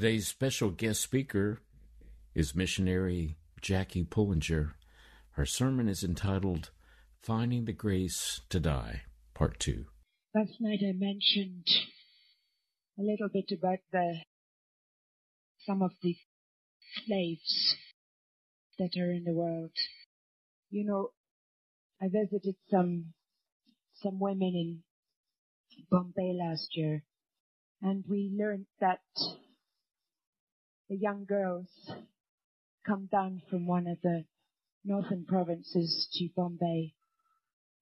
Today's special guest speaker is missionary Jackie Pullinger. Her sermon is entitled Finding the Grace to Die, Part 2. Last night I mentioned a little bit about the some of the slaves that are in the world. You know, I visited some some women in Bombay last year and we learned that the young girls come down from one of the northern provinces to Bombay,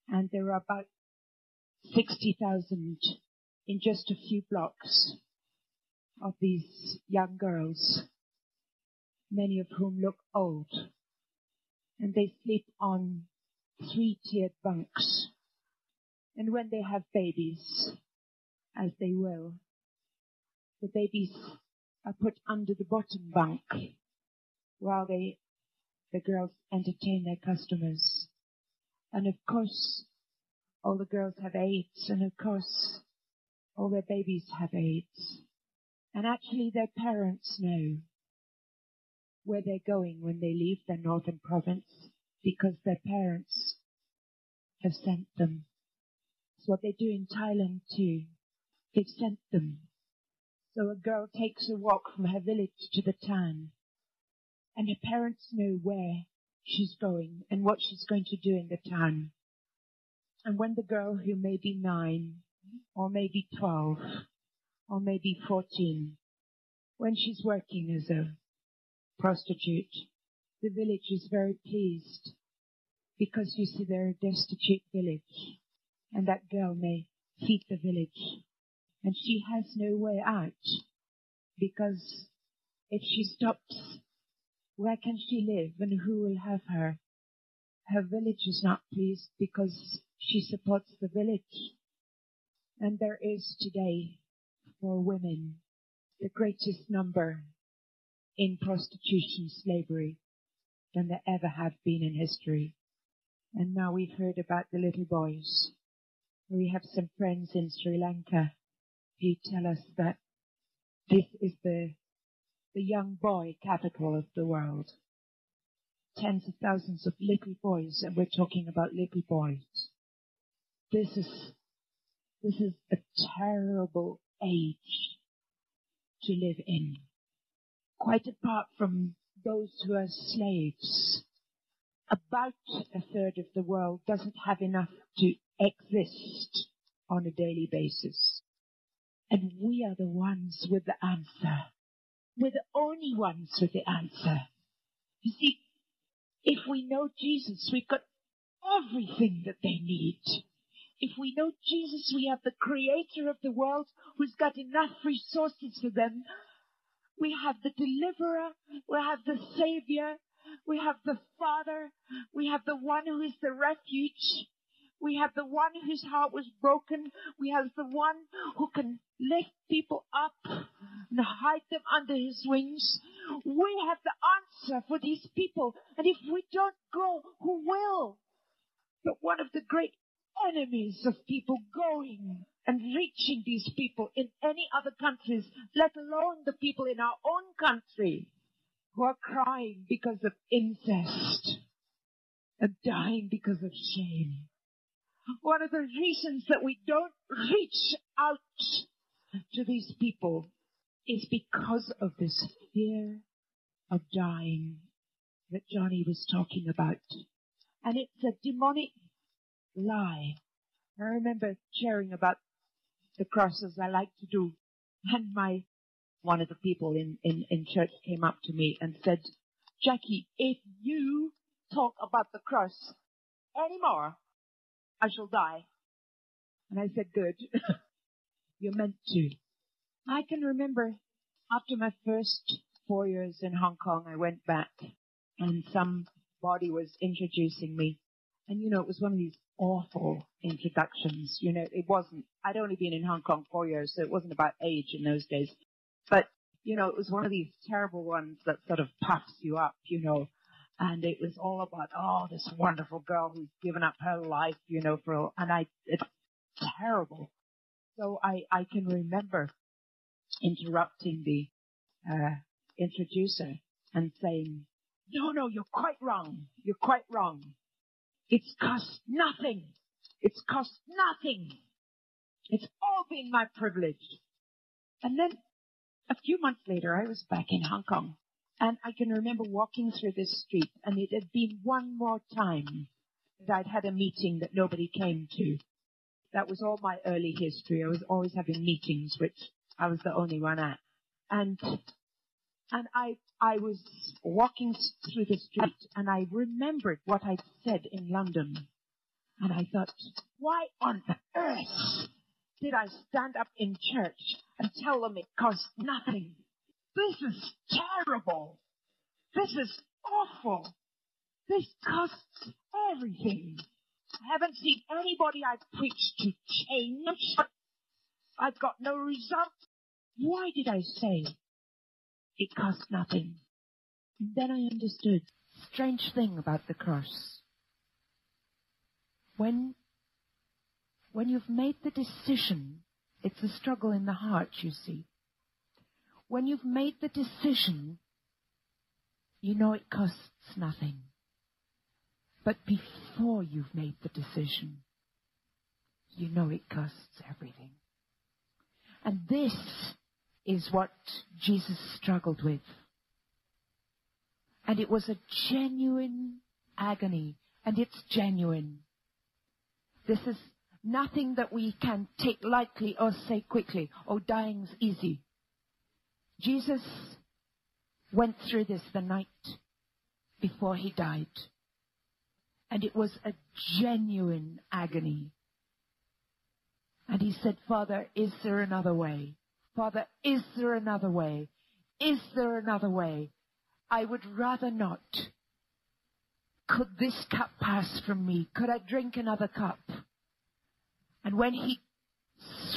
and there are about 60,000 in just a few blocks of these young girls, many of whom look old, and they sleep on three-tiered bunks. And when they have babies, as they will, the babies are put under the bottom bunk while they, the girls entertain their customers. And of course, all the girls have AIDS, and of course, all their babies have AIDS. And actually their parents know where they're going when they leave their northern province because their parents have sent them. It's what they do in Thailand too. They've sent them. So a girl takes a walk from her village to the town, and her parents know where she's going and what she's going to do in the town. And when the girl who may be nine, or maybe twelve, or maybe fourteen, when she's working as a prostitute, the village is very pleased because you see they're a destitute village. And that girl may feed the village and she has no way out because if she stops, where can she live and who will have her? Her village is not pleased because she supports the village. And there is today for women the greatest number in prostitution slavery than there ever have been in history. And now we've heard about the little boys. We have some friends in Sri Lanka you tell us that this is the, the young boy capital of the world. Tens of thousands of little boys, and we're talking about little boys. This is, this is a terrible age to live in. Quite apart from those who are slaves, about a third of the world doesn't have enough to exist on a daily basis. And we are the ones with the answer. We're the only ones with the answer. You see, if we know Jesus, we've got everything that they need. If we know Jesus, we have the creator of the world who's got enough resources for them. We have the deliverer. We have the savior. We have the father. We have the one who is the refuge. We have the one whose heart was broken. We have the one who can lift people up and hide them under his wings. We have the answer for these people. And if we don't go, who will? But one of the great enemies of people going and reaching these people in any other countries, let alone the people in our own country who are crying because of incest and dying because of shame one of the reasons that we don't reach out to these people is because of this fear of dying that Johnny was talking about. And it's a demonic lie I remember sharing about the crosses I like to do. And my, one of the people in, in, in church came up to me and said, Jackie, if you talk about the cross anymore, I shall die. And I said, good. You're meant to. I can remember after my first four years in Hong Kong, I went back and somebody was introducing me. And you know, it was one of these awful introductions. You know, it wasn't, I'd only been in Hong Kong four years, so it wasn't about age in those days. But, you know, it was one of these terrible ones that sort of puffs you up, you know. And it was all about, oh, this wonderful girl who's given up her life, you know, for, and I, it's terrible. So I, I can remember interrupting the, uh, introducer and saying, no, no, you're quite wrong. You're quite wrong. It's cost nothing. It's cost nothing. It's all been my privilege. And then a few months later, I was back in Hong Kong and I can remember walking through this street and it had been one more time that I'd had a meeting that nobody came to. That was all my early history. I was always having meetings, which I was the only one at. And, and I, I was walking through the street and I remembered what I'd said in London. And I thought, why on earth did I stand up in church and tell them it cost nothing? This is terrible. This is awful. This costs everything. I haven't seen anybody I've preached to change. I've got no result. Why did I say it cost nothing? And then I understood. Strange thing about the cross. When, when you've made the decision, it's a struggle in the heart, you see. When you've made the decision, you know it costs nothing. But before you've made the decision, you know it costs everything. And this is what Jesus struggled with. And it was a genuine agony, and it's genuine. This is nothing that we can take lightly or say quickly, oh, dying's easy. Jesus went through this the night before he died. And it was a genuine agony. And he said, Father, is there another way? Father, is there another way? Is there another way? I would rather not. Could this cup pass from me? Could I drink another cup? And when he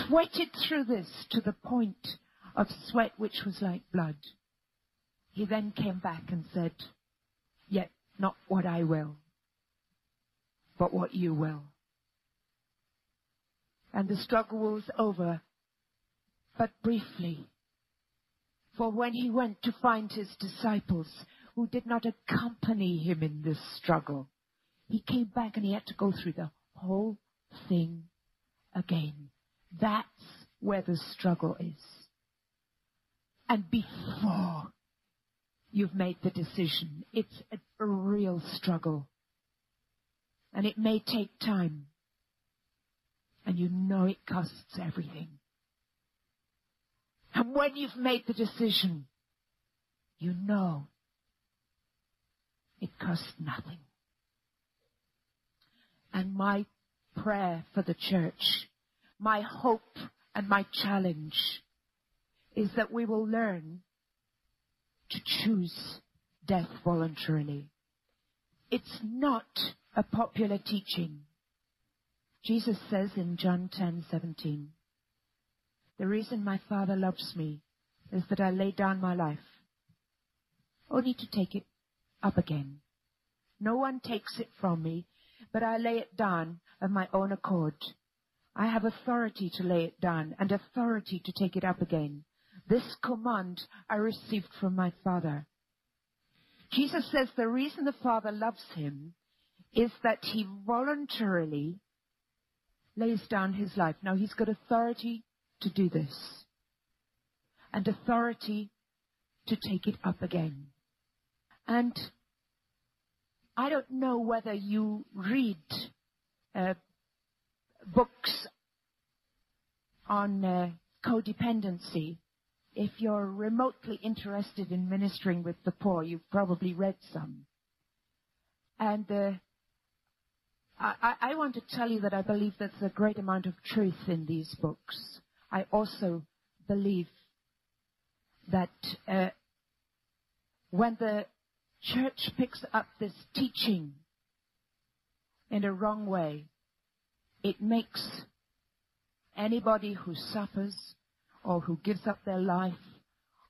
sweated through this to the point of sweat which was like blood, he then came back and said, Yet not what I will, but what you will. And the struggle was over, but briefly. For when he went to find his disciples who did not accompany him in this struggle, he came back and he had to go through the whole thing again. That's where the struggle is. And before you've made the decision, it's a, a real struggle. And it may take time. And you know it costs everything. And when you've made the decision, you know it costs nothing. And my prayer for the church, my hope and my challenge is that we will learn to choose death voluntarily. It's not a popular teaching. Jesus says in John 10:17, "The reason my Father loves me is that I lay down my life, only to take it up again. No one takes it from me, but I lay it down of my own accord. I have authority to lay it down and authority to take it up again. This command I received from my Father." Jesus says the reason the Father loves him is that he voluntarily lays down his life. Now he's got authority to do this and authority to take it up again. And I don't know whether you read uh, books on uh, codependency. If you're remotely interested in ministering with the poor, you've probably read some. And uh, I, I want to tell you that I believe there's a great amount of truth in these books. I also believe that uh, when the church picks up this teaching in a wrong way, it makes anybody who suffers or who gives up their life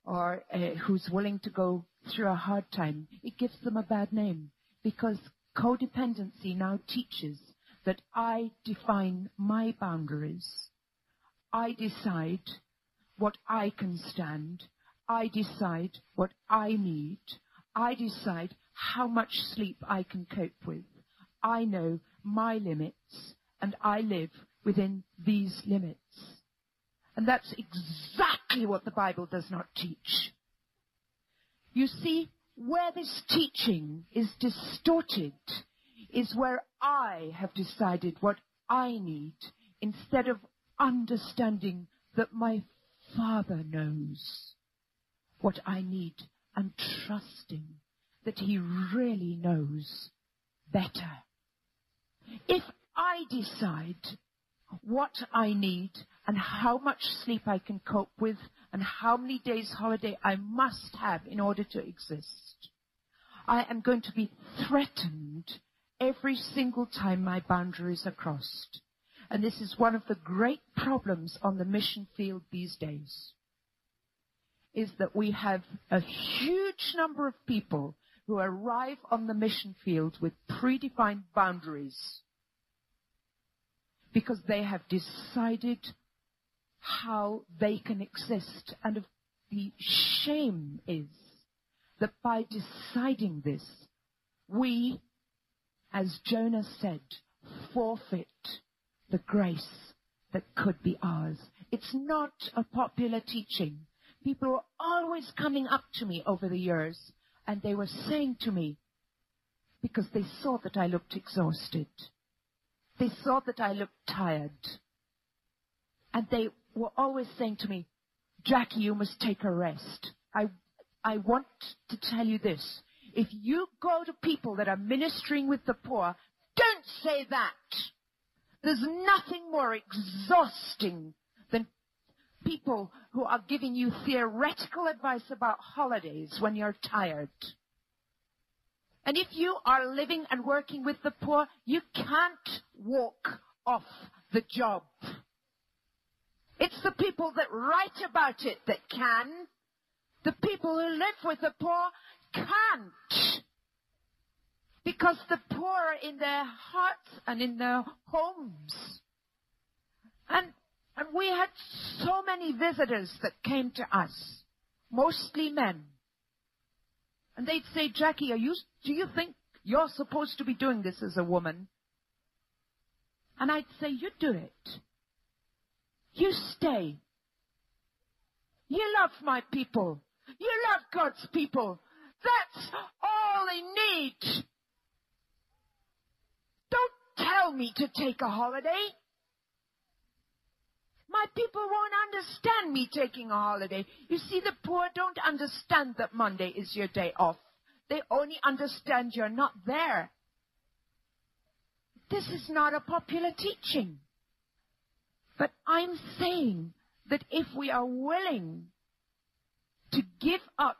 or uh, who's willing to go through a hard time, it gives them a bad name because codependency now teaches that I define my boundaries. I decide what I can stand. I decide what I need. I decide how much sleep I can cope with. I know my limits and I live within these limits. And that's exactly what the Bible does not teach. You see, where this teaching is distorted is where I have decided what I need instead of understanding that my Father knows what I need and trusting that He really knows better. If I decide what I need and how much sleep I can cope with and how many days holiday I must have in order to exist. I am going to be threatened every single time my boundaries are crossed. And this is one of the great problems on the mission field these days. Is that we have a huge number of people who arrive on the mission field with predefined boundaries because they have decided how they can exist. And the shame is that by deciding this, we, as Jonah said, forfeit the grace that could be ours. It's not a popular teaching. People were always coming up to me over the years and they were saying to me, because they saw that I looked exhausted, they saw that I looked tired. And they were always saying to me, Jackie, you must take a rest. I, I want to tell you this. If you go to people that are ministering with the poor, don't say that. There's nothing more exhausting than people who are giving you theoretical advice about holidays when you're tired. And if you are living and working with the poor, you can't walk off the job. It's the people that write about it that can. The people who live with the poor can't. Because the poor are in their hearts and in their homes. And, and we had so many visitors that came to us, mostly men. And they'd say, Jackie, are you, do you think you're supposed to be doing this as a woman? And I'd say, you do it. You stay. You love my people. You love God's people. That's all they need. Don't tell me to take a holiday. My people won't understand me taking a holiday. You see, the poor don't understand that Monday is your day off. They only understand you're not there. This is not a popular teaching. But I'm saying that if we are willing to give up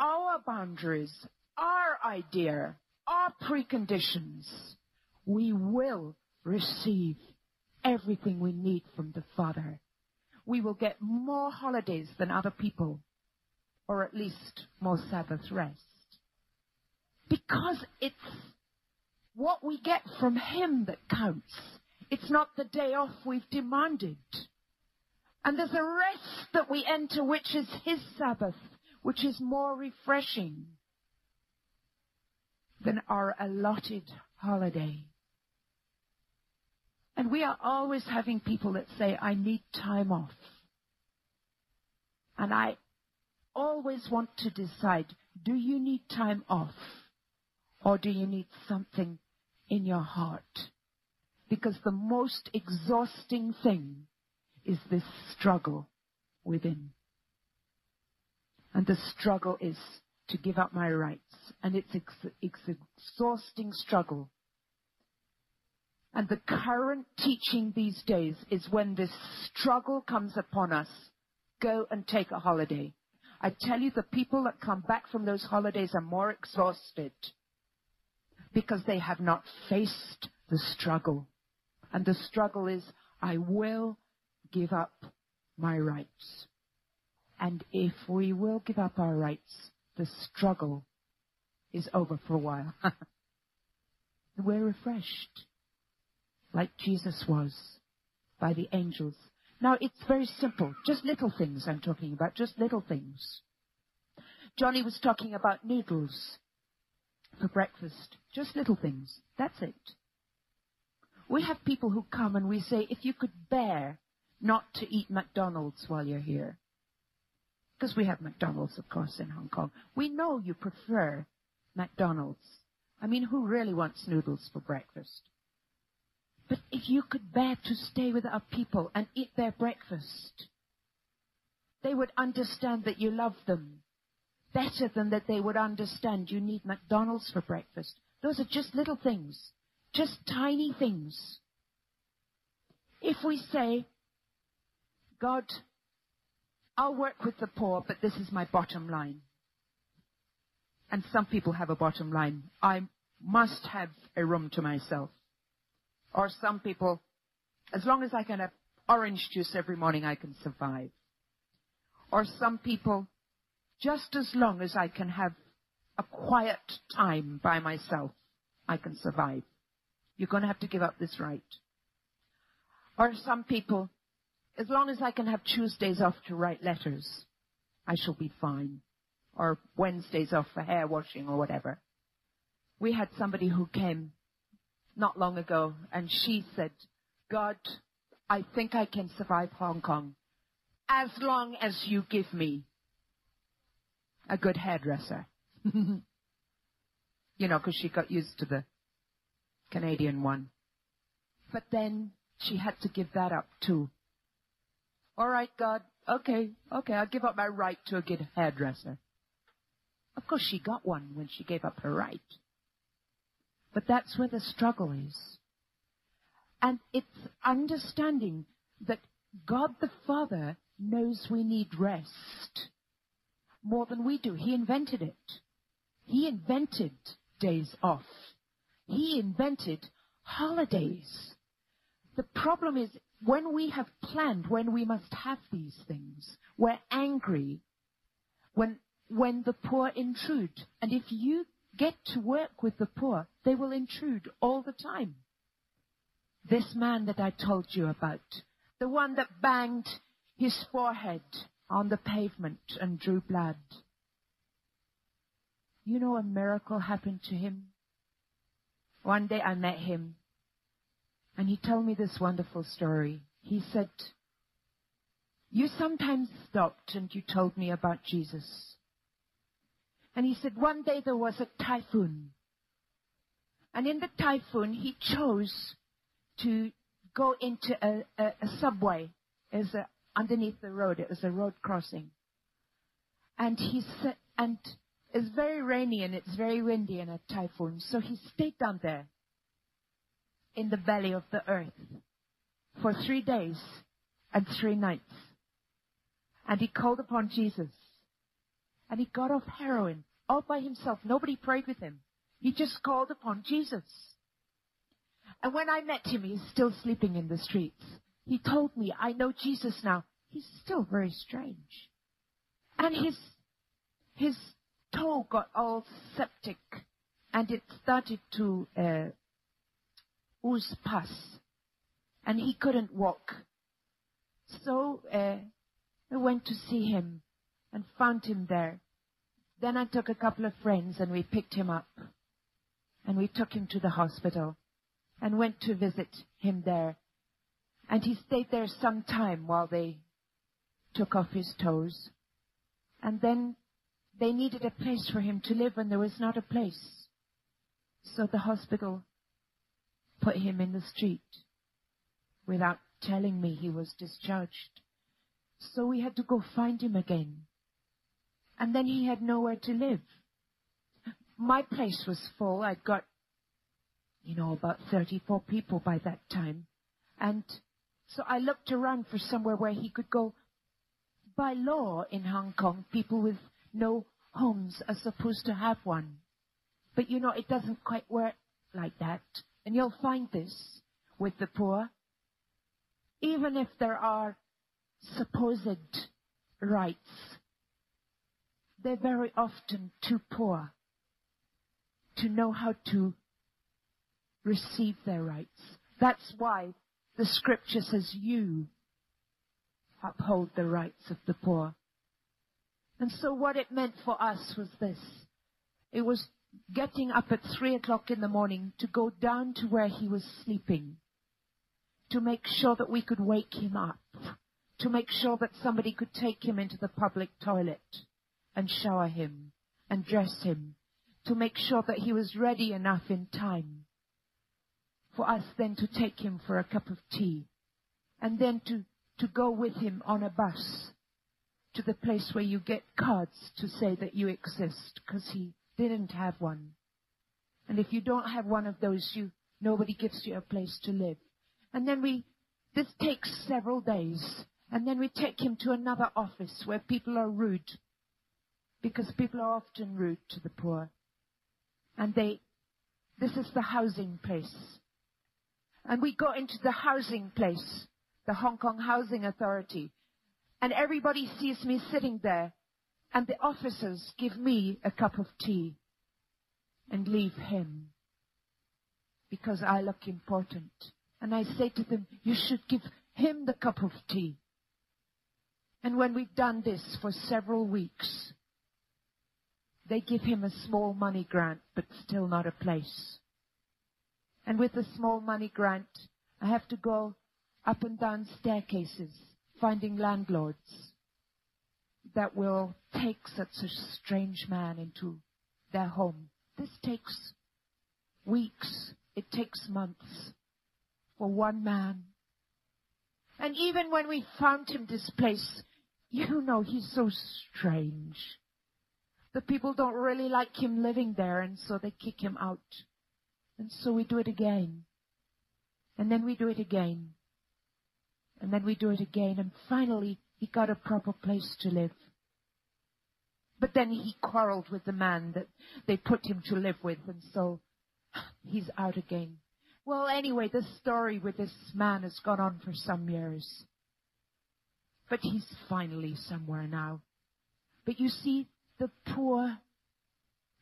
our boundaries, our idea, our preconditions, we will receive everything we need from the Father. We will get more holidays than other people, or at least more Sabbath rest. Because it's what we get from Him that counts. It's not the day off we've demanded. And there's a rest that we enter which is His Sabbath, which is more refreshing than our allotted holiday. And we are always having people that say, I need time off. And I always want to decide, do you need time off? Or do you need something in your heart? Because the most exhausting thing is this struggle within. And the struggle is to give up my rights. And it's, ex- it's exhausting struggle. And the current teaching these days is when this struggle comes upon us, go and take a holiday. I tell you, the people that come back from those holidays are more exhausted because they have not faced the struggle. And the struggle is, I will give up my rights. And if we will give up our rights, the struggle is over for a while. We're refreshed, like Jesus was by the angels. Now, it's very simple. Just little things I'm talking about, just little things. Johnny was talking about noodles for breakfast. Just little things. That's it. We have people who come and we say, if you could bear not to eat McDonald's while you're here. Because we have McDonald's, of course, in Hong Kong. We know you prefer McDonald's. I mean, who really wants noodles for breakfast? But if you could bear to stay with our people and eat their breakfast, they would understand that you love them better than that they would understand you need McDonald's for breakfast. Those are just little things, just tiny things. If we say, God, I'll work with the poor, but this is my bottom line. And some people have a bottom line. I must have a room to myself. Or some people, as long as I can have orange juice every morning, I can survive. Or some people, just as long as I can have a quiet time by myself, I can survive. You're going to have to give up this right. Or some people, as long as I can have Tuesdays off to write letters, I shall be fine. Or Wednesdays off for hair washing or whatever. We had somebody who came not long ago and she said, God, I think I can survive Hong Kong as long as you give me a good hairdresser. you know, because she got used to the Canadian one. But then she had to give that up too. All right, God. Okay, okay, I'll give up my right to a good hairdresser. Of course, she got one when she gave up her right. But that's where the struggle is. And it's understanding that God the Father knows we need rest more than we do. He invented it. He invented days off. He invented holidays. The problem is when we have planned when we must have these things, we're angry when, when the poor intrude. And if you get to work with the poor, they will intrude all the time. This man that I told you about, the one that banged his forehead on the pavement and drew blood. You know, a miracle happened to him. One day I met him and he told me this wonderful story. He said, you sometimes stopped and you told me about Jesus. And he said, one day there was a typhoon. And in the typhoon, he chose to go into a, a, a subway as a underneath the road. It was a road crossing. And he said, and it's very rainy and it's very windy and a typhoon. So he stayed down there in the belly of the earth for three days and three nights. And he called upon Jesus. And he got off heroin all by himself. Nobody prayed with him. He just called upon Jesus. And when I met him, he's still sleeping in the streets. He told me, I know Jesus now. He's still very strange. And his, his toe got all septic and it started to uh, ooze pus. And he couldn't walk. So uh, I went to see him and found him there. Then I took a couple of friends and we picked him up. And we took him to the hospital and went to visit him there. And he stayed there some time while they took off his toes. And then they needed a place for him to live and there was not a place. So the hospital put him in the street without telling me he was discharged. So we had to go find him again. And then he had nowhere to live. My place was full. I'd got, you know, about 34 people by that time. And so I looked around for somewhere where he could go. By law in Hong Kong, people with no homes are supposed to have one. But you know, it doesn't quite work like that. And you'll find this with the poor. Even if there are supposed rights, they're very often too poor to know how to receive their rights. That's why the scripture says you uphold the rights of the poor. And so what it meant for us was this. It was getting up at three o'clock in the morning to go down to where he was sleeping, to make sure that we could wake him up, to make sure that somebody could take him into the public toilet and shower him and dress him, to make sure that he was ready enough in time for us then to take him for a cup of tea and then to, to go with him on a bus to the place where you get cards to say that you exist because he didn't have one. And if you don't have one of those, you, nobody gives you a place to live. And then we, this takes several days. And then we take him to another office where people are rude. Because people are often rude to the poor. And they, this is the housing place. And we go into the housing place, the Hong Kong Housing Authority. And everybody sees me sitting there and the officers give me a cup of tea and leave him because I look important. And I say to them, you should give him the cup of tea. And when we've done this for several weeks, they give him a small money grant, but still not a place. And with the small money grant, I have to go up and down staircases, finding landlords that will take such a strange man into their home. This takes weeks. It takes months for one man. And even when we found him this place, you know, he's so strange. The people don't really like him living there and so they kick him out. And so we do it again. And then we do it again. And then we do it again. And finally, he got a proper place to live. But then he quarreled with the man that they put him to live with, and so he's out again. Well, anyway, this story with this man has gone on for some years. But he's finally somewhere now. But you see, the poor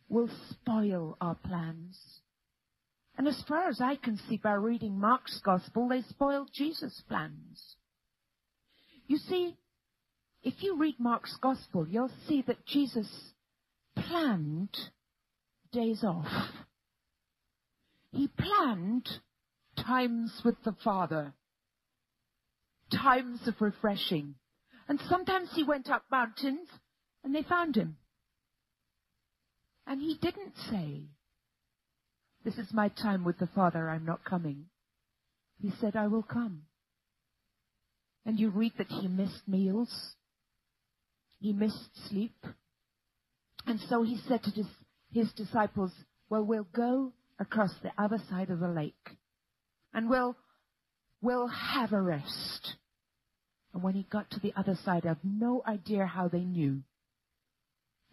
will spoil our plans. And as far as I can see by reading Mark's gospel, they spoiled Jesus' plans. You see, if you read Mark's gospel, you'll see that Jesus planned days off. He planned times with the Father, times of refreshing. And sometimes he went up mountains and they found him. And he didn't say, this is my time with the Father, I'm not coming. He said, I will come. And you read that he missed meals. He missed sleep. And so he said to his, his disciples, well, we'll go across the other side of the lake and we'll, we'll have a rest. And when he got to the other side, I have no idea how they knew.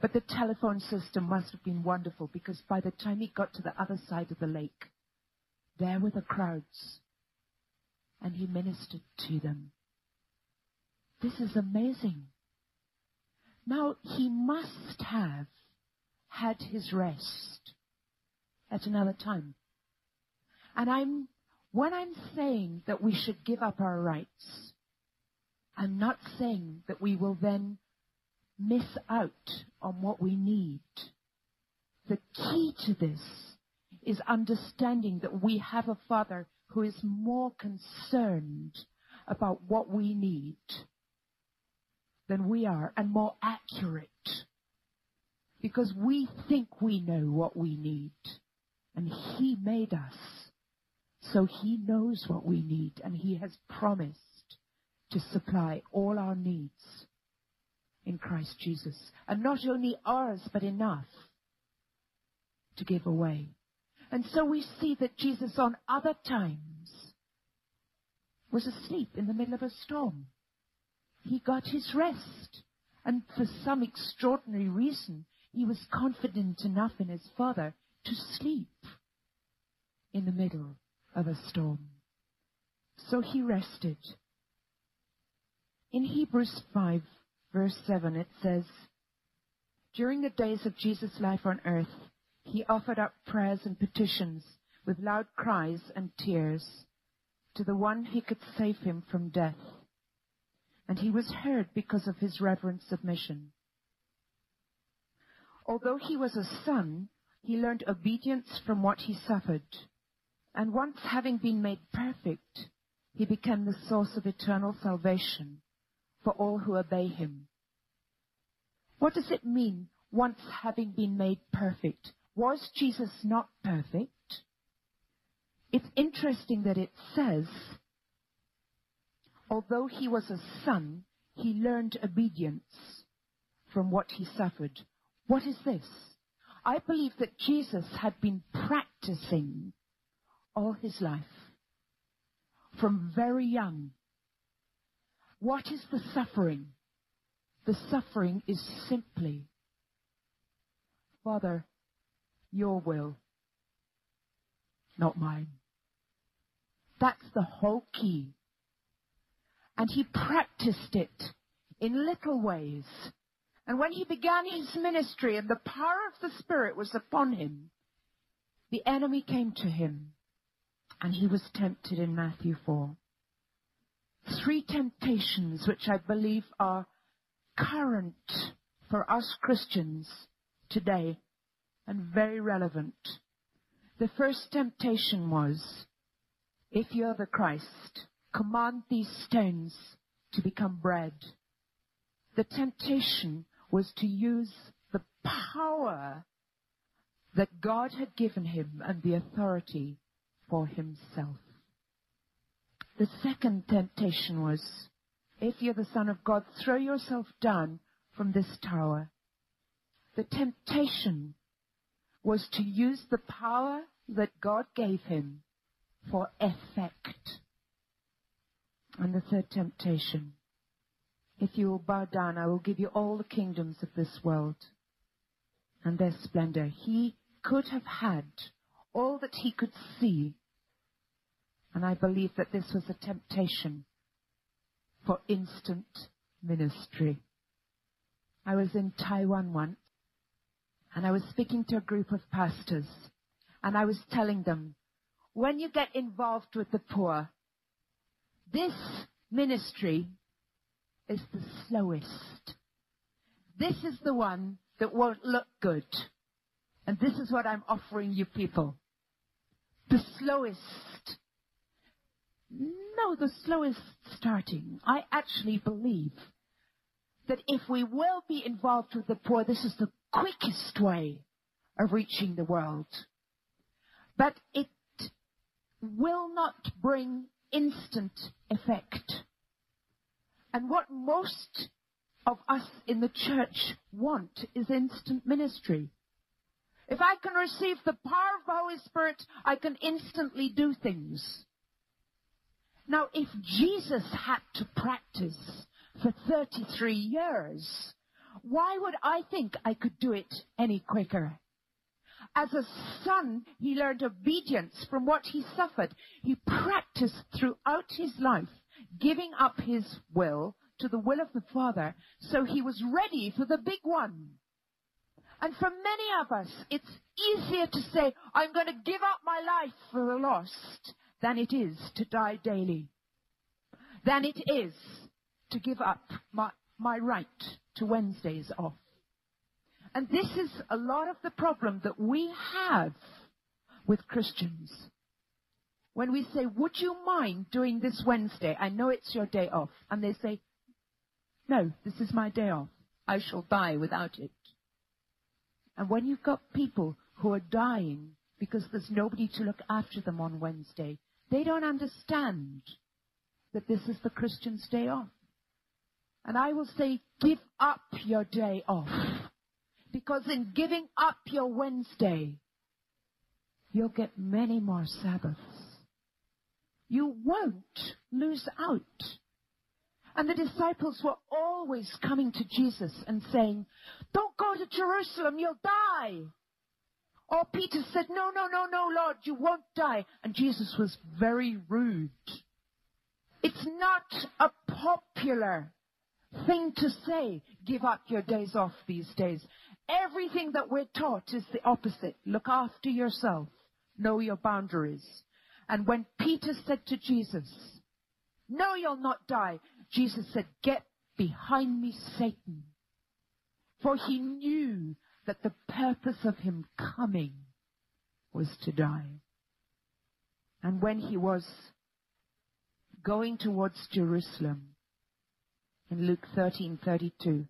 But the telephone system must have been wonderful because by the time he got to the other side of the lake, there were the crowds and he ministered to them. This is amazing. Now, he must have had his rest at another time. And I'm, when I'm saying that we should give up our rights, I'm not saying that we will then miss out on what we need. The key to this is understanding that we have a Father who is more concerned about what we need than we are and more accurate. Because we think we know what we need. And He made us So he knows what we need and he has promised to supply all our needs in Christ Jesus. And not only ours, but enough to give away. And so we see that Jesus on other times was asleep in the middle of a storm. He got his rest. And for some extraordinary reason, he was confident enough in his Father to sleep in the middle of a storm. So he rested. In Hebrews 5, verse 7, it says, During the days of Jesus' life on earth, he offered up prayers and petitions with loud cries and tears to the one who could save him from death. And he was heard because of his reverent submission. Although he was a son, he learned obedience from what he suffered. And once having been made perfect, he became the source of eternal salvation for all who obey him. What does it mean, once having been made perfect? Was Jesus not perfect? It's interesting that it says, although he was a son, he learned obedience from what he suffered. What is this? I believe that Jesus had been practicing all his life from very young. What is the suffering? The suffering is simply, Father, your will, not mine. That's the whole key. And he practiced it in little ways. And when he began his ministry and the power of the Spirit was upon him, the enemy came to him and he was tempted in Matthew 4. Three temptations which I believe are current for us Christians today and very relevant. The first temptation was, if you're the Christ, command these stones to become bread. The temptation was to use the power that God had given him and the authority for himself. The second temptation was, if you're the Son of God, throw yourself down from this tower. The temptation was to use the power that God gave him for effect. And the third temptation, if you will bow down, I will give you all the kingdoms of this world and their splendor. He could have had all that he could see and I believe that this was a temptation for instant ministry. I was in Taiwan once and I was speaking to a group of pastors and I was telling them, when you get involved with the poor, this ministry is the slowest. This is the one that won't look good. And this is what I'm offering you people. The slowest no, the slowest starting. I actually believe that if we will be involved with the poor, this is the quickest way of reaching the world. But it will not bring instant effect. And what most of us in the church want is instant ministry. If I can receive the power of the Holy Spirit, I can instantly do things. Now, if Jesus had to practice for 33 years, why would I think I could do it any quicker? As a son, he learned obedience from what he suffered. He practiced throughout his life, giving up his will to the will of the Father, so he was ready for the big one. And for many of us, it's easier to say, I'm going to give up my life for the lost than it is to die daily. Than it is to give up my, my right to Wednesdays off. And this is a lot of the problem that we have with Christians. When we say, would you mind doing this Wednesday? I know it's your day off. And they say, no, this is my day off. I shall die without it. And when you've got people who are dying because there's nobody to look after them on Wednesday, They don't understand that this is the Christian's day off. And I will say, give up your day off. Because in giving up your Wednesday, you'll get many more Sabbaths. You won't lose out. And the disciples were always coming to Jesus and saying, don't go to Jerusalem, you'll die. Or Peter said, no, no, no, no, Lord, you won't die. And Jesus was very rude. It's not a popular thing to say, give up your days off these days. Everything that we're taught is the opposite. Look after yourself. Know your boundaries. And when Peter said to Jesus, no, you'll not die, Jesus said, get behind me, Satan. For he knew that the purpose of him coming was to die. And when he was going towards Jerusalem, in Luke 13:32,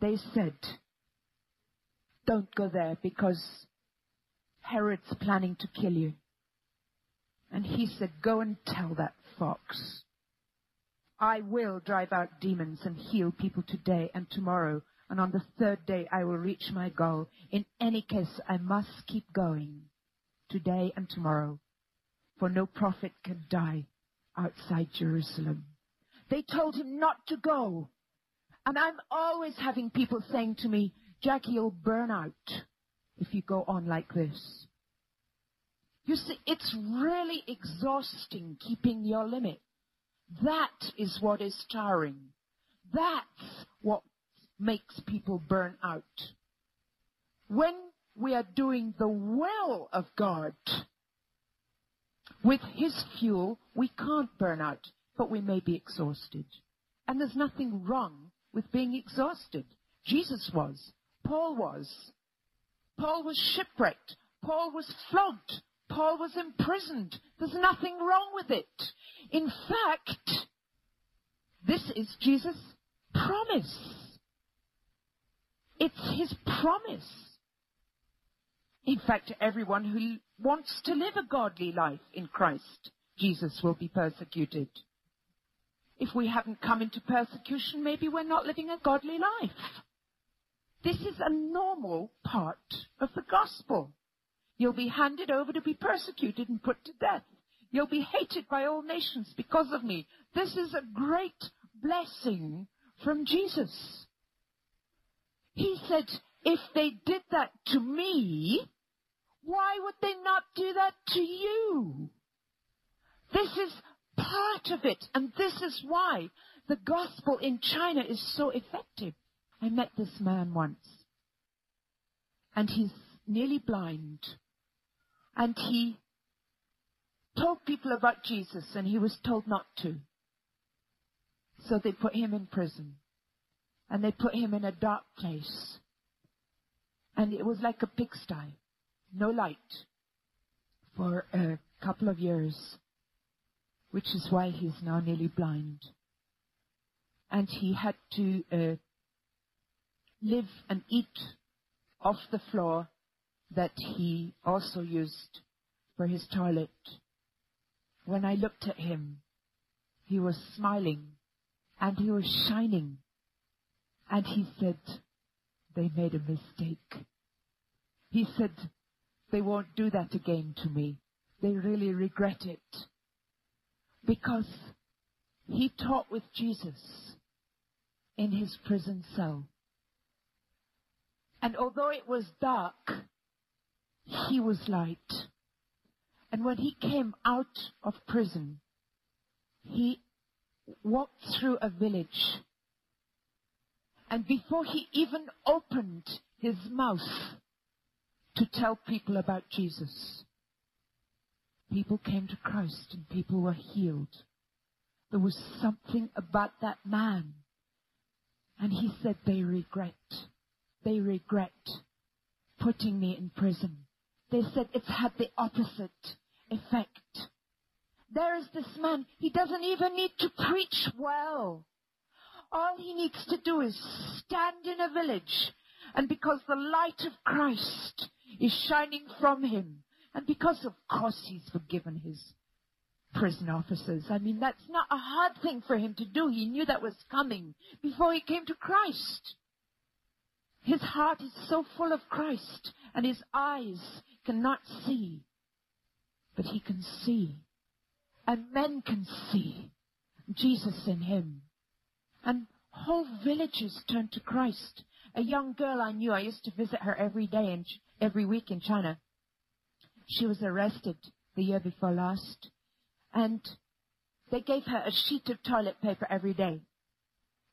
they said, "Don't go there because Herod's planning to kill you." And he said, "Go and tell that fox, I will drive out demons and heal people today and tomorrow, and on the third day I will reach my goal. In any case, I must keep going today and tomorrow, for no prophet can die outside Jerusalem." They told him not to go. And I'm always having people saying to me, Jackie, you'll burn out if you go on like this. You see, it's really exhausting keeping your limit. That is what is tiring. That's what makes people burn out. When we are doing the will of God with His fuel, we can't burn out but we may be exhausted. And there's nothing wrong with being exhausted. Jesus was. Paul was. Paul was shipwrecked. Paul was flogged. Paul was imprisoned. There's nothing wrong with it. In fact, this is Jesus' promise. It's his promise. In fact, everyone who wants to live a godly life in Christ, Jesus will be persecuted. If we haven't come into persecution, maybe we're not living a godly life. This is a normal part of the gospel. You'll be handed over to be persecuted and put to death. You'll be hated by all nations because of me. This is a great blessing from Jesus. He said, if they did that to me, why would they not do that to you? This is part of it. And this is why the gospel in China is so effective. I met this man once. And he's nearly blind. And he told people about Jesus and he was told not to. So they put him in prison. And they put him in a dark place. And it was like a pigsty. No light. For a couple of years which is why he's now nearly blind. And he had to uh, live and eat off the floor that he also used for his toilet. When I looked at him, he was smiling and he was shining. And he said, they made a mistake. He said, they won't do that again to me. They really regret it because he taught with Jesus in his prison cell. And although it was dark, he was light. And when he came out of prison, he walked through a village. And before he even opened his mouth to tell people about Jesus, People came to Christ and people were healed. There was something about that man. And he said, they regret. They regret putting me in prison. They said it's had the opposite effect. There is this man. He doesn't even need to preach well. All he needs to do is stand in a village. And because the light of Christ is shining from him, and because of course he's forgiven his prison officers. I mean, that's not a hard thing for him to do. He knew that was coming before he came to Christ. His heart is so full of Christ and his eyes cannot see, but he can see. And men can see Jesus in him. And whole villages turned to Christ. A young girl I knew, I used to visit her every day and every week in China. She was arrested the year before last and they gave her a sheet of toilet paper every day.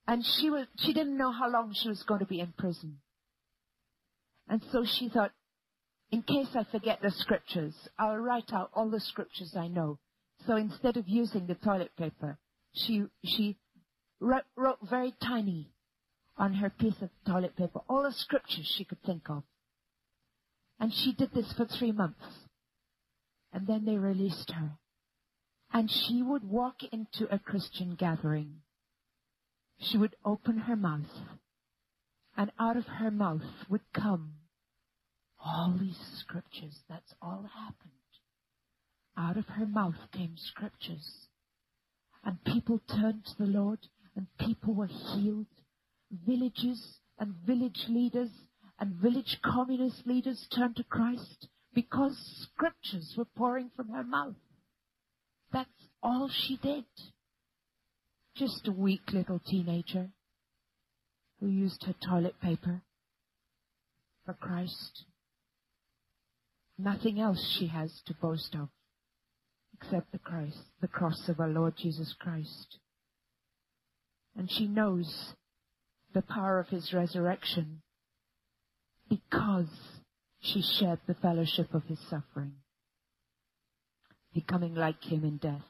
And she was, she didn't know how long she was going to be in prison. And so she thought, in case I forget the scriptures, I'll write out all the scriptures I know. So instead of using the toilet paper, she, she wrote, wrote very tiny on her piece of toilet paper all the scriptures she could think of. And she did this for three months. And then they released her. And she would walk into a Christian gathering. She would open her mouth, and out of her mouth would come all these scriptures. That's all happened. Out of her mouth came scriptures. And people turned to the Lord, and people were healed. Villages and village leaders and village communist leaders turned to Christ because scriptures were pouring from her mouth. That's all she did. Just a weak little teenager who used her toilet paper for Christ. Nothing else she has to boast of except the Christ, the cross of our Lord Jesus Christ. And she knows the power of his resurrection because she shared the fellowship of his suffering becoming like him in death.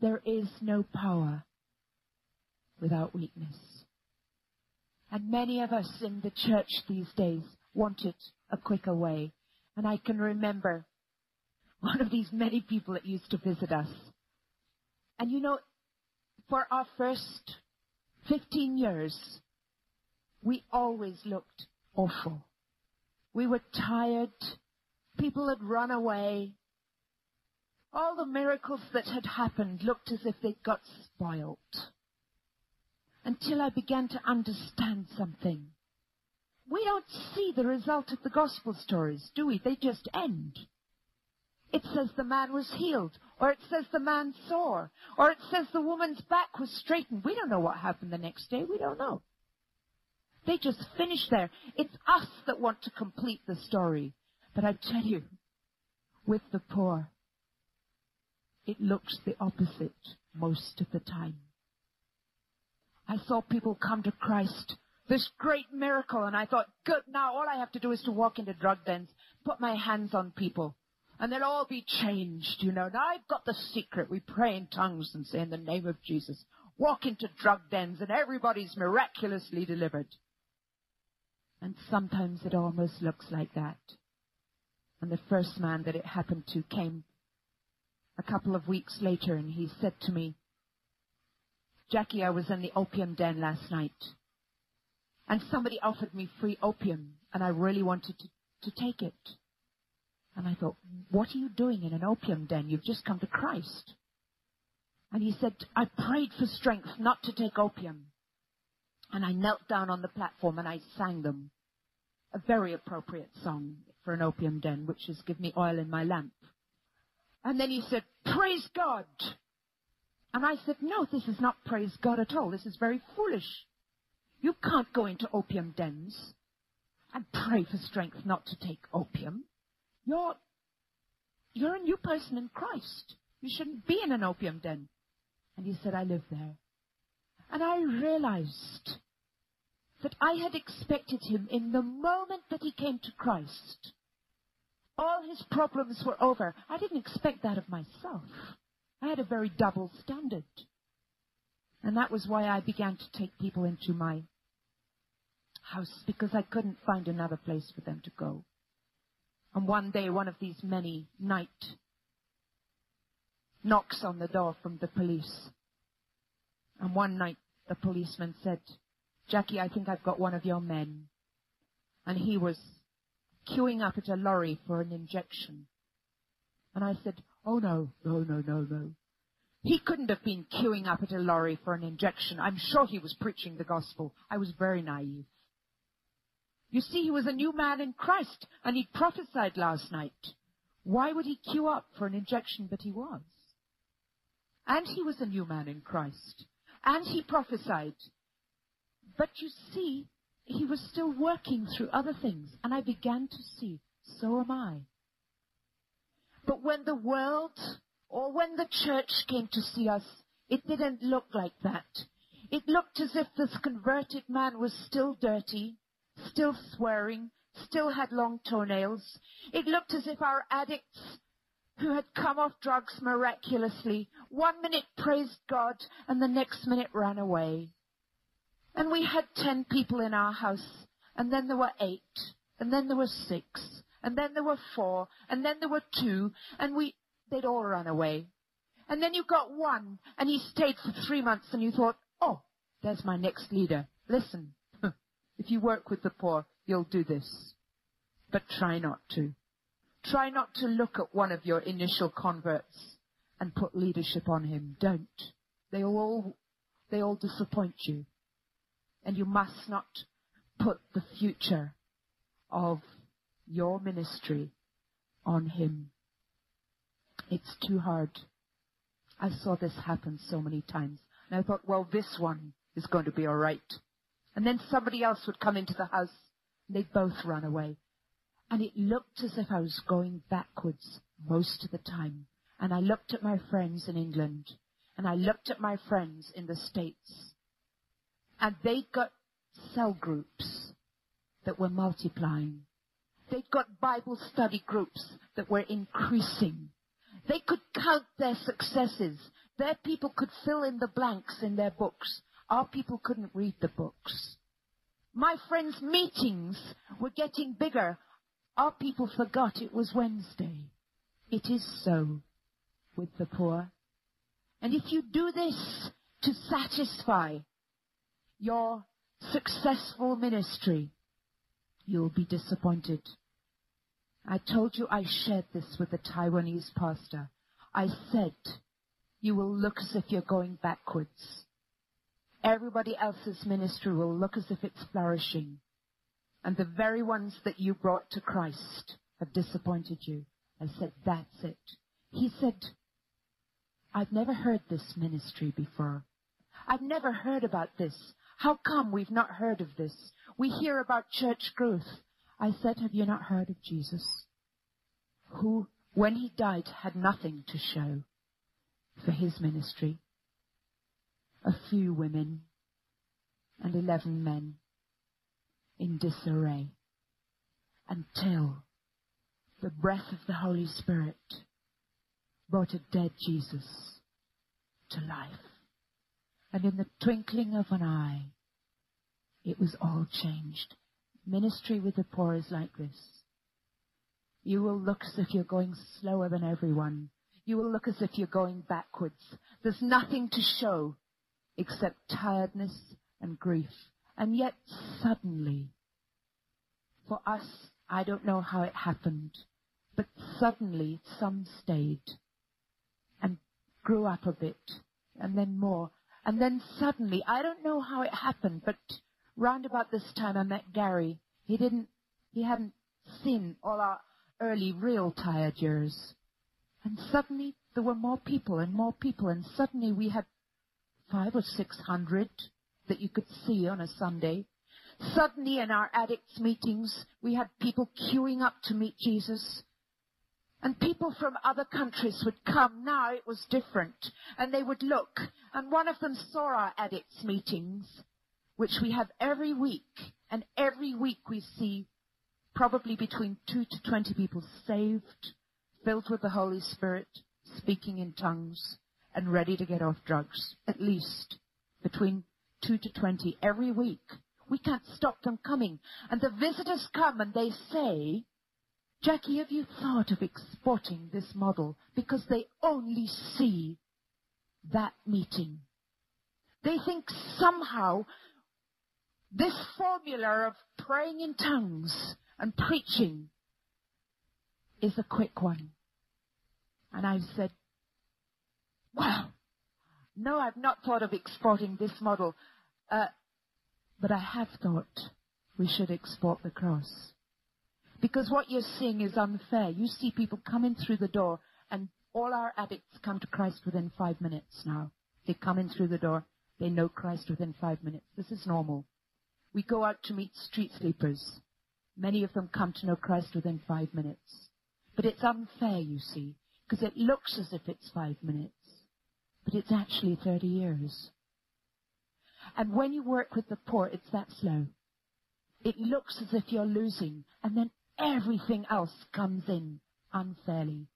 There is no power without weakness. And many of us in the church these days want it a quicker way. And I can remember one of these many people that used to visit us. And you know, for our first 15 years, we always looked awful. We were tired. People had run away. All the miracles that had happened looked as if they'd got spoilt. Until I began to understand something. We don't see the result of the gospel stories, do we? They just end. It says the man was healed, or it says the man saw, or it says the woman's back was straightened. We don't know what happened the next day. We don't know. They just finish there. It's us that want to complete the story. But I tell you, with the poor, it looks the opposite most of the time. I saw people come to Christ, this great miracle, and I thought, good, now all I have to do is to walk into drug dens, put my hands on people, and they'll all be changed, you know. Now I've got the secret. We pray in tongues and say in the name of Jesus, walk into drug dens and everybody's miraculously delivered. And sometimes it almost looks like that. And the first man that it happened to came a couple of weeks later and he said to me, Jackie, I was in the opium den last night and somebody offered me free opium and I really wanted to, to take it. And I thought, what are you doing in an opium den? You've just come to Christ. And he said, I prayed for strength not to take opium. And I knelt down on the platform and I sang them a very appropriate song for an opium den, which is Give Me Oil in My Lamp. And then he said, praise God. And I said, no, this is not praise God at all. This is very foolish. You can't go into opium dens and pray for strength not to take opium. You're, you're a new person in Christ. You shouldn't be in an opium den. And he said, I live there. And I realized that I had expected him in the moment that he came to Christ all his problems were over. I didn't expect that of myself. I had a very double standard. And that was why I began to take people into my house because I couldn't find another place for them to go. And one day, one of these many night knocks on the door from the police. And one night, the policeman said, Jackie, I think I've got one of your men. And he was queuing up at a lorry for an injection. And I said, Oh no, no, no, no, no. He couldn't have been queuing up at a lorry for an injection. I'm sure he was preaching the gospel. I was very naive. You see, he was a new man in Christ, and he prophesied last night. Why would he queue up for an injection? But he was. And he was a new man in Christ. And he prophesied. But you see, he was still working through other things. And I began to see, so am I. But when the world or when the church came to see us, it didn't look like that. It looked as if this converted man was still dirty, still swearing, still had long toenails. It looked as if our addicts who had come off drugs miraculously, one minute praised God and the next minute ran away. And we had ten people in our house, and then there were eight, and then there were six, and then there were four, and then there were two, and we, they'd all run away. And then you got one, and he stayed for three months, and you thought, oh, there's my next leader. Listen, if you work with the poor, you'll do this. But try not to. Try not to look at one of your initial converts and put leadership on him. Don't. They all, they all disappoint you. And you must not put the future of your ministry on him. It's too hard. I saw this happen so many times. And I thought, well, this one is going to be alright. And then somebody else would come into the house and they'd both run away. And it looked as if I was going backwards most of the time. And I looked at my friends in England and I looked at my friends in the States and they got cell groups that were multiplying. They'd got Bible study groups that were increasing. They could count their successes. Their people could fill in the blanks in their books. Our people couldn't read the books. My friends' meetings were getting bigger. Our people forgot it was Wednesday. It is so with the poor. And if you do this to satisfy your successful ministry, you'll be disappointed. I told you I shared this with the Taiwanese pastor. I said, you will look as if you're going backwards. Everybody else's ministry will look as if it's flourishing and the very ones that you brought to Christ have disappointed you. I said, that's it. He said, I've never heard this ministry before. I've never heard about this. How come we've not heard of this? We hear about church growth. I said, have you not heard of Jesus? Who, when he died, had nothing to show for his ministry. A few women and eleven men in disarray until the breath of the Holy Spirit brought a dead Jesus to life. And in the twinkling of an eye, it was all changed. Ministry with the poor is like this. You will look as if you're going slower than everyone. You will look as if you're going backwards. There's nothing to show except tiredness and grief and yet suddenly, for us, I don't know how it happened, but suddenly some stayed and grew up a bit and then more. And then suddenly, I don't know how it happened, but round about this time I met Gary. He didn't, he hadn't seen all our early real tired years. And suddenly there were more people and more people and suddenly we had five or six hundred that you could see on a Sunday. Suddenly in our addicts meetings, we had people queuing up to meet Jesus. And people from other countries would come. Now it was different. And they would look. And one of them saw our addicts meetings, which we have every week. And every week we see probably between two to twenty people saved, filled with the Holy Spirit, speaking in tongues, and ready to get off drugs. At least between 2 to 20 every week. We can't stop them coming. And the visitors come and they say, Jackie, have you thought of exporting this model? Because they only see that meeting. They think somehow this formula of praying in tongues and preaching is a quick one. And I've said, well, no, I've not thought of exporting this model. Uh, but I have thought we should export the cross. Because what you're seeing is unfair. You see people coming through the door and all our addicts come to Christ within five minutes now. They come in through the door. They know Christ within five minutes. This is normal. We go out to meet street sleepers. Many of them come to know Christ within five minutes. But it's unfair, you see, because it looks as if it's five minutes, but it's actually 30 years. And when you work with the poor, it's that slow. It looks as if you're losing, and then everything else comes in unfairly.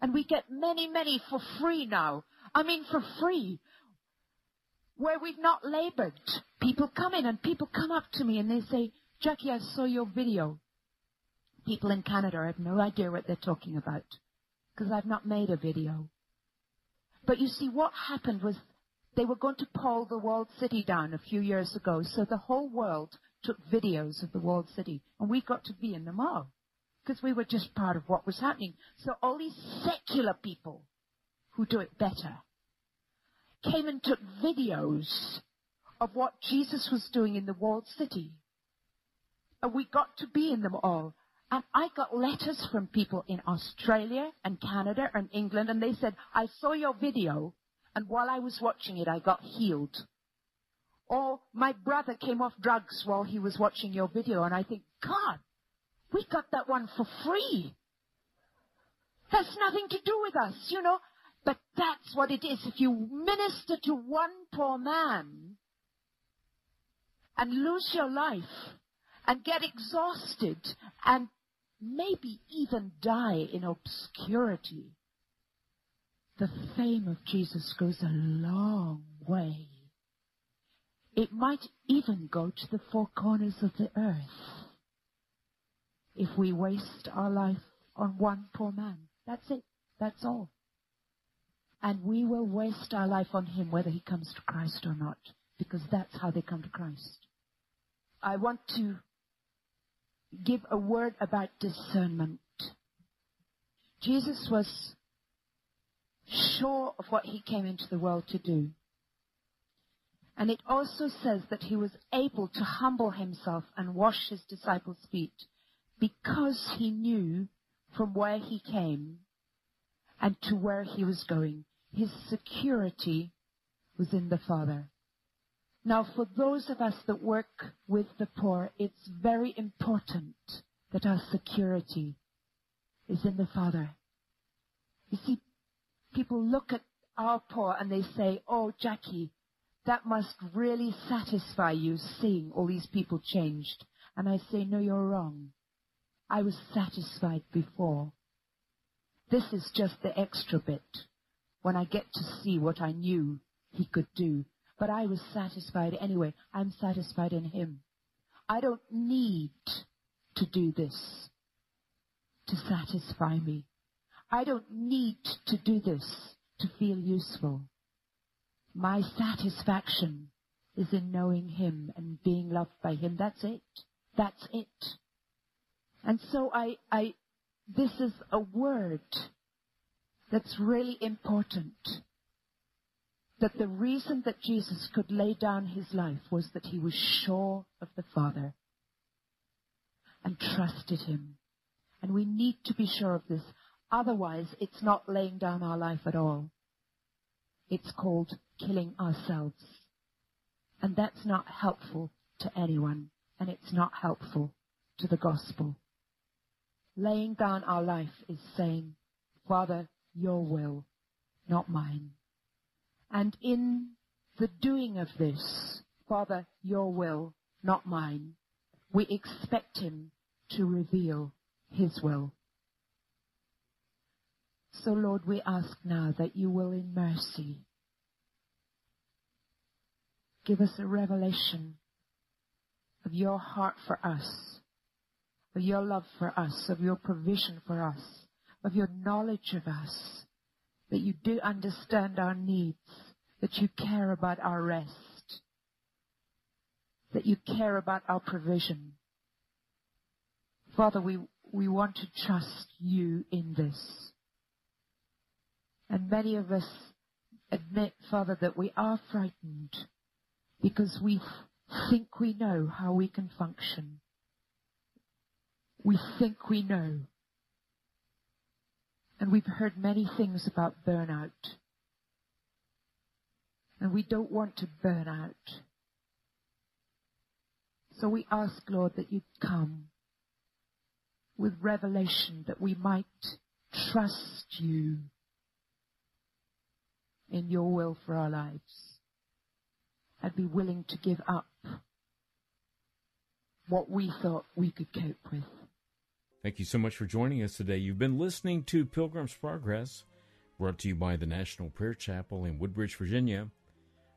And we get many, many for free now. I mean, for free. Where we've not labored. People come in and people come up to me and they say, Jackie, I saw your video. People in Canada have no idea what they're talking about. Because I've not made a video. But you see, what happened was they were going to pull the walled city down a few years ago. So the whole world took videos of the walled city. And we got to be in them all because we were just part of what was happening. So all these secular people who do it better came and took videos of what Jesus was doing in the walled city. And we got to be in them all. And I got letters from people in Australia and Canada and England, and they said, I saw your video, and while I was watching it, I got healed. Or my brother came off drugs while he was watching your video, and I think, God, we got that one for free. That's nothing to do with us, you know. But that's what it is. If you minister to one poor man and lose your life and get exhausted and maybe even die in obscurity, the fame of Jesus goes a long way. It might even go to the four corners of the earth if we waste our life on one poor man. That's it. That's all. And we will waste our life on him whether he comes to Christ or not, because that's how they come to Christ. I want to give a word about discernment. Jesus was sure of what he came into the world to do. And it also says that he was able to humble himself and wash his disciples' feet because he knew from where he came and to where he was going. His security was in the Father. Now, for those of us that work with the poor, it's very important that our security is in the Father. You see, people look at our poor and they say, oh, Jackie, that must really satisfy you seeing all these people changed. And I say, no, you're wrong. I was satisfied before. This is just the extra bit when I get to see what I knew he could do. But I was satisfied anyway. I'm satisfied in him. I don't need to do this to satisfy me. I don't need to do this to feel useful. My satisfaction is in knowing him and being loved by him. That's it. That's it. And so I, I, this is a word that's really important. That the reason that Jesus could lay down his life was that he was sure of the Father and trusted him. And we need to be sure of this. Otherwise, it's not laying down our life at all. It's called killing ourselves. And that's not helpful to anyone. And it's not helpful to the gospel. Laying down our life is saying, Father, your will, not mine. And in the doing of this, Father, your will, not mine, we expect him to reveal his will. So Lord, we ask now that you will in mercy give us a revelation of your heart for us of your love for us, of your provision for us, of your knowledge of us, that you do understand our needs, that you care about our rest, that you care about our provision. Father, we, we want to trust you in this. And many of us admit, Father, that we are frightened because we think we know how we can function. We think we know. And we've heard many things about burnout. And we don't want to burn out. So we ask, Lord, that you come with revelation that we might trust you in your will for our lives and be willing to give up what we thought we could cope with. Thank you so much for joining us today. You've been listening to Pilgrim's Progress, brought to you by the National Prayer Chapel in Woodbridge, Virginia.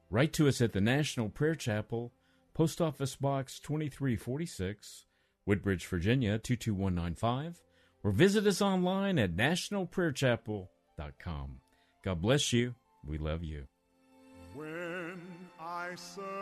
Write to us at the National Prayer Chapel, Post Office Box 2346, Woodbridge, Virginia 22195, or visit us online at nationalprayerchapel.com. God bless you. We love you. When I survey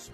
his